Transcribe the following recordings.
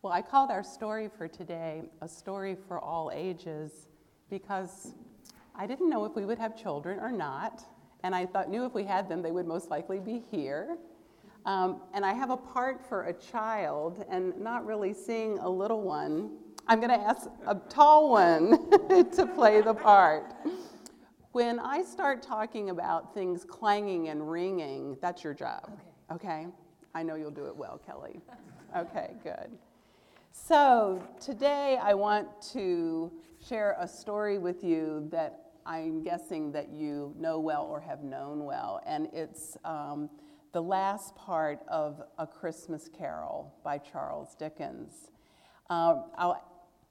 Well, I called our story for today a story for all ages because I didn't know if we would have children or not, and I thought knew if we had them they would most likely be here. Um, and I have a part for a child, and not really seeing a little one. I'm going to ask a tall one to play the part. When I start talking about things clanging and ringing, that's your job. Okay. okay? I know you'll do it well, Kelly. Okay, good. So today I want to share a story with you that I'm guessing that you know well or have known well, and it's um, the last part of A Christmas Carol by Charles Dickens. Uh, I'll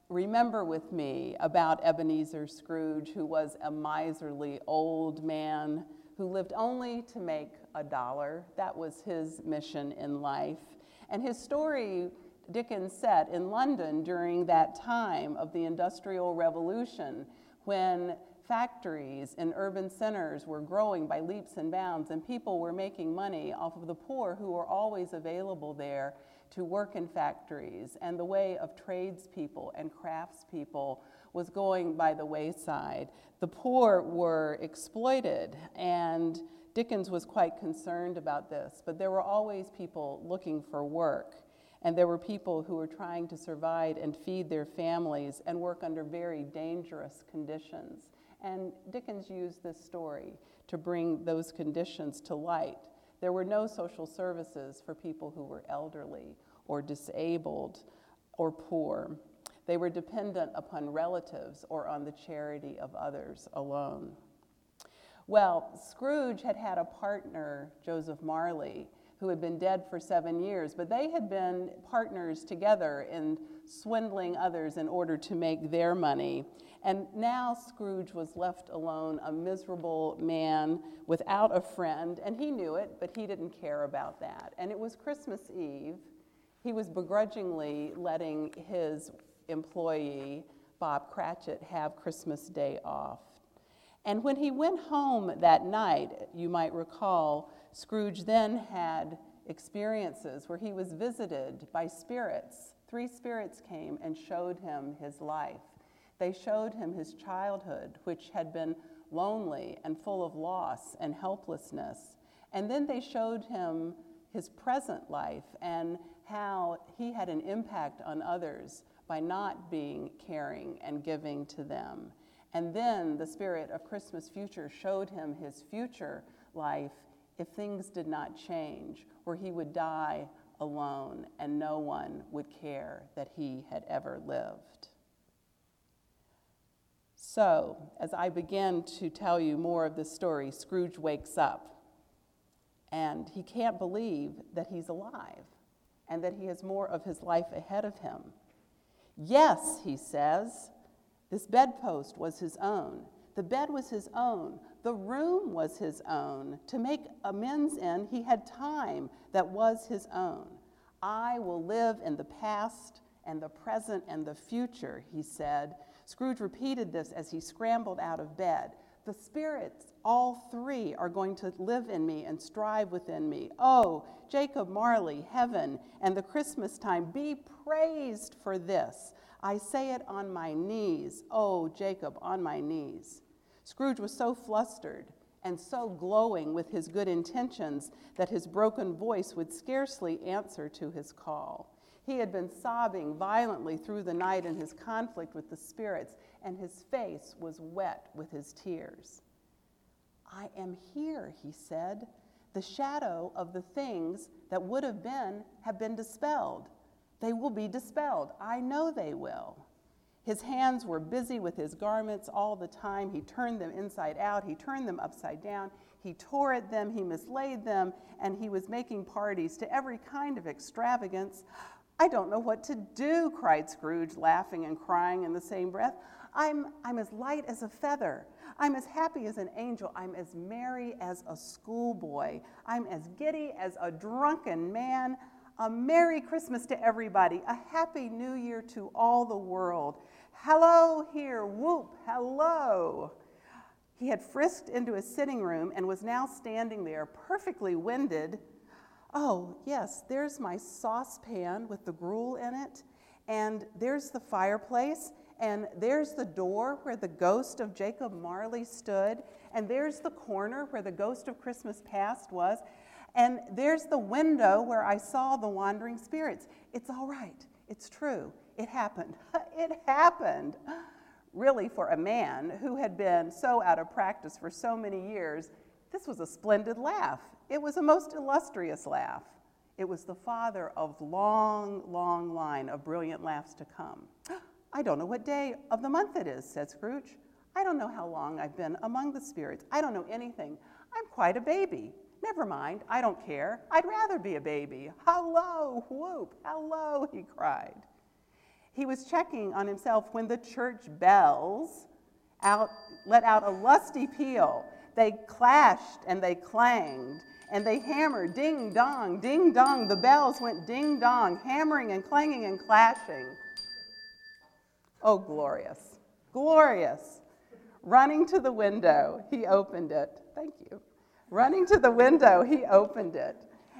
remember with me about Ebenezer Scrooge, who was a miserly old man who lived only to make a dollar. That was his mission in life. And his story Dickens set in London during that time of the Industrial Revolution when factories in urban centers were growing by leaps and bounds and people were making money off of the poor who were always available there to work in factories and the way of tradespeople and craftspeople was going by the wayside. The poor were exploited and Dickens was quite concerned about this, but there were always people looking for work. And there were people who were trying to survive and feed their families and work under very dangerous conditions. And Dickens used this story to bring those conditions to light. There were no social services for people who were elderly or disabled or poor. They were dependent upon relatives or on the charity of others alone. Well, Scrooge had had a partner, Joseph Marley, who had been dead for seven years, but they had been partners together in swindling others in order to make their money. And now Scrooge was left alone, a miserable man without a friend, and he knew it, but he didn't care about that. And it was Christmas Eve. He was begrudgingly letting his employee, Bob Cratchit, have Christmas Day off. And when he went home that night, you might recall, Scrooge then had experiences where he was visited by spirits. Three spirits came and showed him his life. They showed him his childhood, which had been lonely and full of loss and helplessness. And then they showed him his present life and how he had an impact on others by not being caring and giving to them. And then the spirit of Christmas future showed him his future life if things did not change, where he would die alone and no one would care that he had ever lived. So, as I begin to tell you more of this story, Scrooge wakes up and he can't believe that he's alive and that he has more of his life ahead of him. Yes, he says, this bedpost was his own. The bed was his own. The room was his own. To make amends in, he had time that was his own. I will live in the past and the present and the future, he said. Scrooge repeated this as he scrambled out of bed. The spirits, all three, are going to live in me and strive within me. Oh, Jacob Marley, heaven, and the Christmas time, be praised for this. I say it on my knees. Oh, Jacob, on my knees. Scrooge was so flustered and so glowing with his good intentions that his broken voice would scarcely answer to his call. He had been sobbing violently through the night in his conflict with the spirits, and his face was wet with his tears. I am here, he said. The shadow of the things that would have been have been dispelled. They will be dispelled. I know they will. His hands were busy with his garments all the time. He turned them inside out, he turned them upside down, he tore at them, he mislaid them, and he was making parties to every kind of extravagance. I don't know what to do, cried Scrooge, laughing and crying in the same breath. I'm, I'm as light as a feather. I'm as happy as an angel. I'm as merry as a schoolboy. I'm as giddy as a drunken man. A Merry Christmas to everybody. A Happy New Year to all the world. Hello here, whoop, hello. He had frisked into his sitting room and was now standing there, perfectly winded. Oh, yes, there's my saucepan with the gruel in it, and there's the fireplace, and there's the door where the ghost of Jacob Marley stood, and there's the corner where the ghost of Christmas past was, and there's the window where I saw the wandering spirits. It's all right. It's true. It happened. it happened. Really, for a man who had been so out of practice for so many years, this was a splendid laugh. It was a most illustrious laugh. It was the father of long, long line of brilliant laughs to come. I don't know what day of the month it is, said Scrooge. I don't know how long I've been among the spirits. I don't know anything. I'm quite a baby. Never mind, I don't care. I'd rather be a baby. Hello, whoop, hello, he cried. He was checking on himself when the church bells out, let out a lusty peal. They clashed and they clanged and they hammered ding dong, ding dong. The bells went ding dong, hammering and clanging and clashing. Oh, glorious, glorious. Running to the window, he opened it. Thank you. Running to the window, he opened it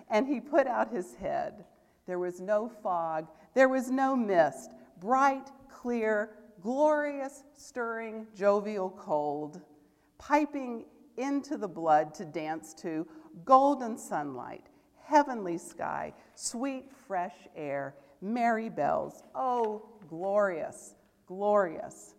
and he put out his head. There was no fog, there was no mist, bright, clear, glorious, stirring, jovial cold, piping into the blood to dance to, golden sunlight, heavenly sky, sweet fresh air, merry bells. Oh, glorious, glorious.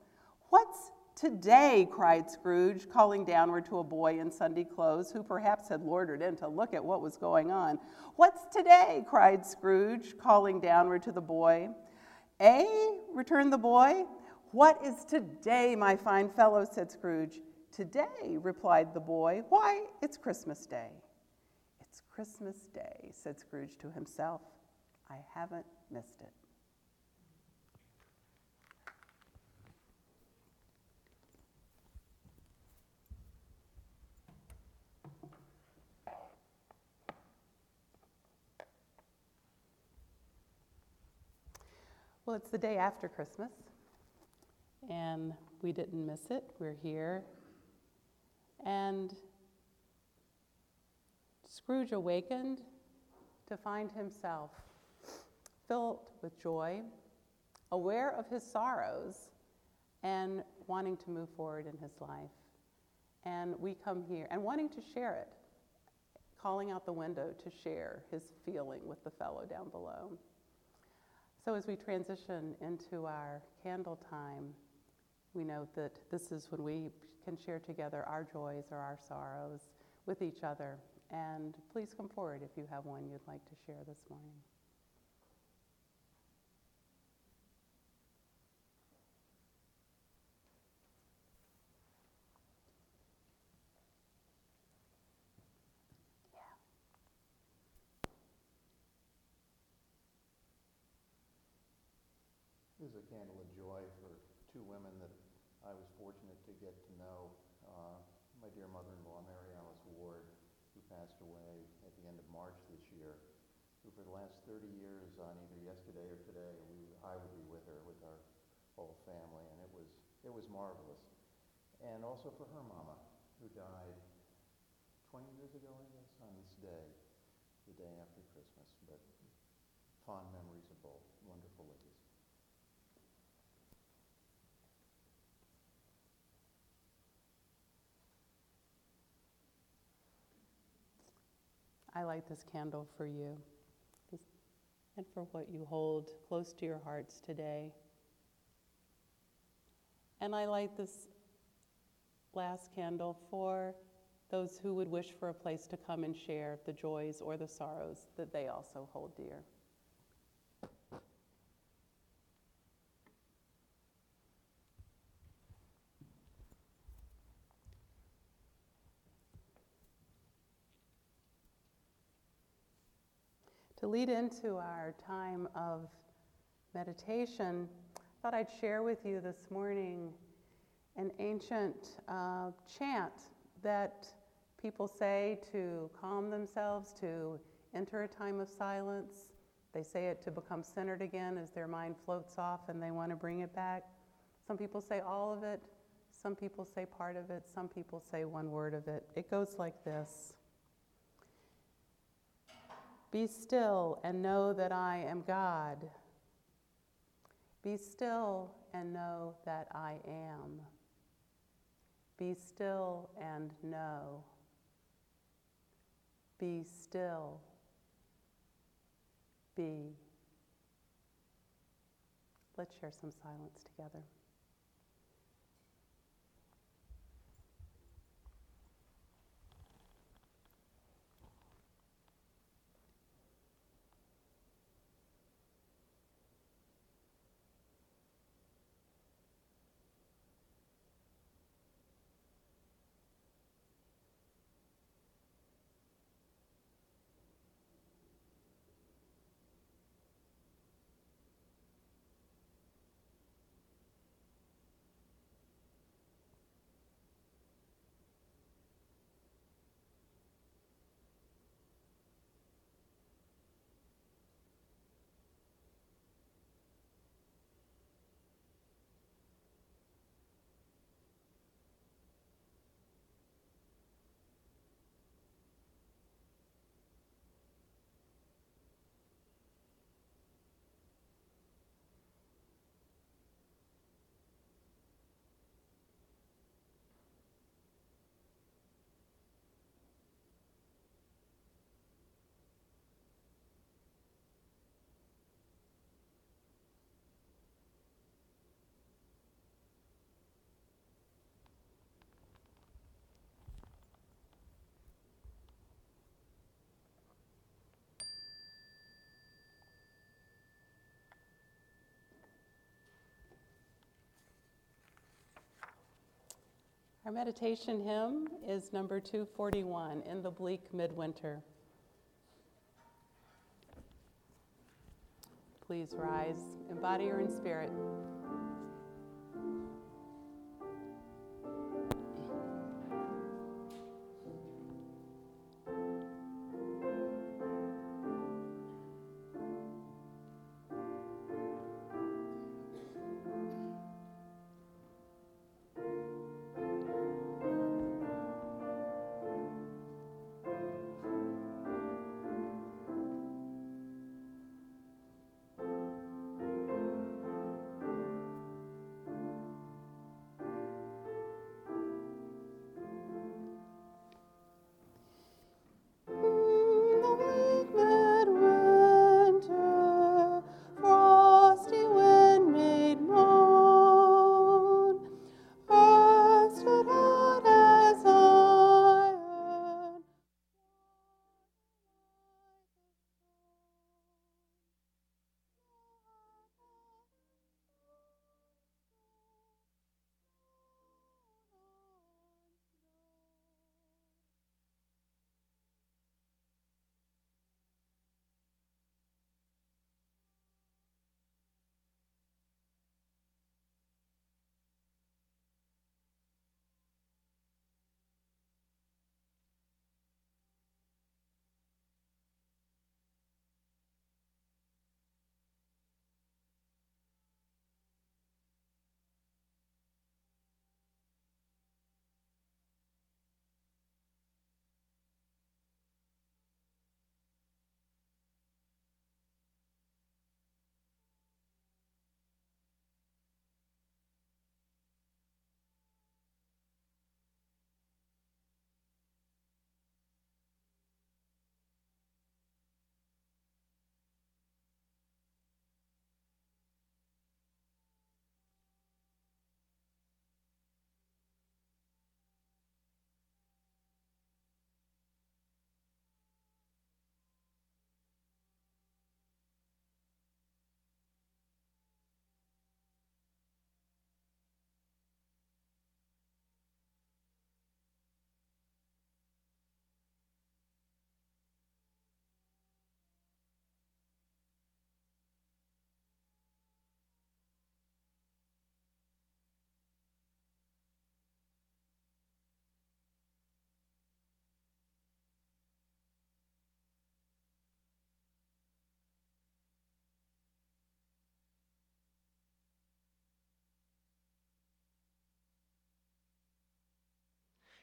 What's today? cried Scrooge, calling downward to a boy in Sunday clothes who perhaps had loitered in to look at what was going on. What's today? cried Scrooge, calling downward to the boy. Eh? returned the boy. What is today, my fine fellow? said Scrooge. Today, replied the boy. Why, it's Christmas Day. It's Christmas Day, said Scrooge to himself. I haven't missed it. Well, it's the day after Christmas, and we didn't miss it. We're here. And Scrooge awakened to find himself filled with joy, aware of his sorrows, and wanting to move forward in his life. And we come here and wanting to share it, calling out the window to share his feeling with the fellow down below. So, as we transition into our candle time, we note that this is when we can share together our joys or our sorrows with each other. And please come forward if you have one you'd like to share this morning. Is a candle of joy for two women that I was fortunate to get to know. Uh, my dear mother-in-law, Mary Alice Ward, who passed away at the end of March this year, who for the last 30 years, on either yesterday or today, we, I would be with her, with our whole family, and it was, it was marvelous. And also for her mama, who died 20 years ago, I guess, on this day, the day after Christmas. But fond memories of both. I light this candle for you and for what you hold close to your hearts today. And I light this last candle for those who would wish for a place to come and share the joys or the sorrows that they also hold dear. Lead into our time of meditation, I thought I'd share with you this morning an ancient uh, chant that people say to calm themselves, to enter a time of silence. They say it to become centered again as their mind floats off and they want to bring it back. Some people say all of it, some people say part of it, some people say one word of it. It goes like this. Be still and know that I am God. Be still and know that I am. Be still and know. Be still. Be. Let's share some silence together. Our meditation hymn is number 241 in the bleak midwinter. Please rise in body or in spirit.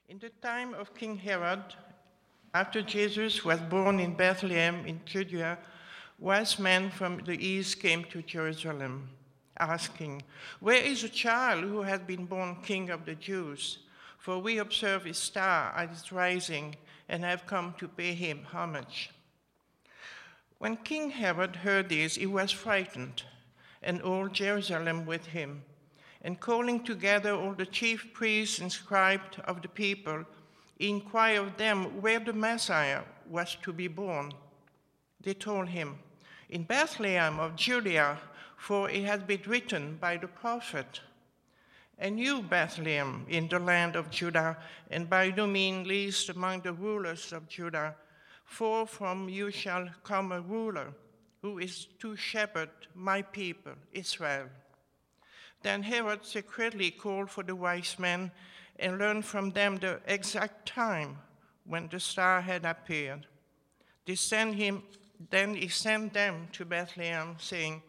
In the time of King Herod, after Jesus was born in Bethlehem in Judea, wise men from the east came to Jerusalem. asking, Where is the child who has been born king of the Jews? For we observe his star at its rising and have come to pay him homage. When King Herod heard this, he was frightened, and all Jerusalem with him. And calling together all the chief priests and scribes of the people, he inquired of them where the Messiah was to be born. They told him, In Bethlehem of Judea, for it has been written by the prophet. And you, Bethlehem, in the land of Judah, and by no means least among the rulers of Judah, for from you shall come a ruler who is to shepherd my people, Israel. Then Herod secretly called for the wise men and learned from them the exact time when the star had appeared. They sent him, then he sent them to Bethlehem, saying,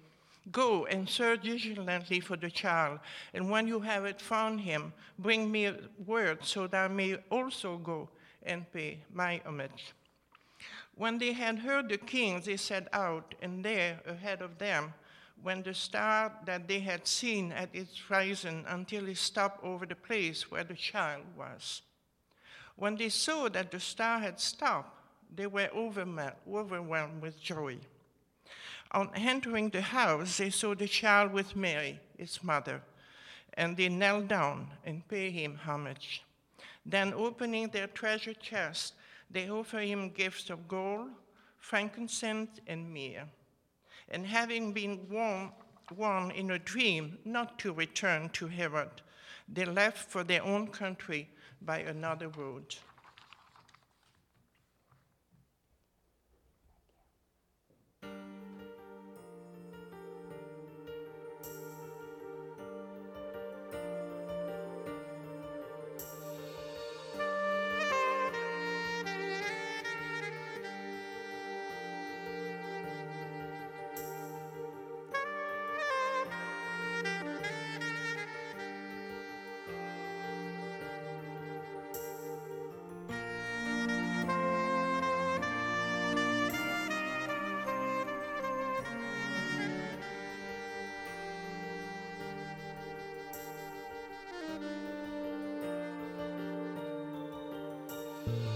Go and search diligently for the child, and when you have it found him, bring me word so that I may also go and pay my homage. When they had heard the king, they set out, and there ahead of them went the star that they had seen at its rising until it stopped over the place where the child was. When they saw that the star had stopped, they were overwhelmed with joy. On entering the house, they saw the child with Mary, his mother, and they knelt down and paid him homage. Then, opening their treasure chest, they offered him gifts of gold, frankincense, and myrrh. And having been warned, in a dream not to return to Herod, they left for their own country by another road. Bye.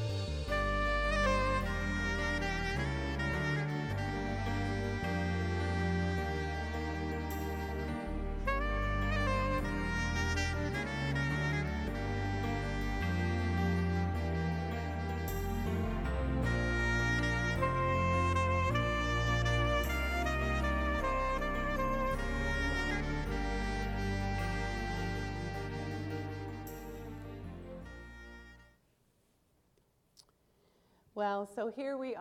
Well, so here we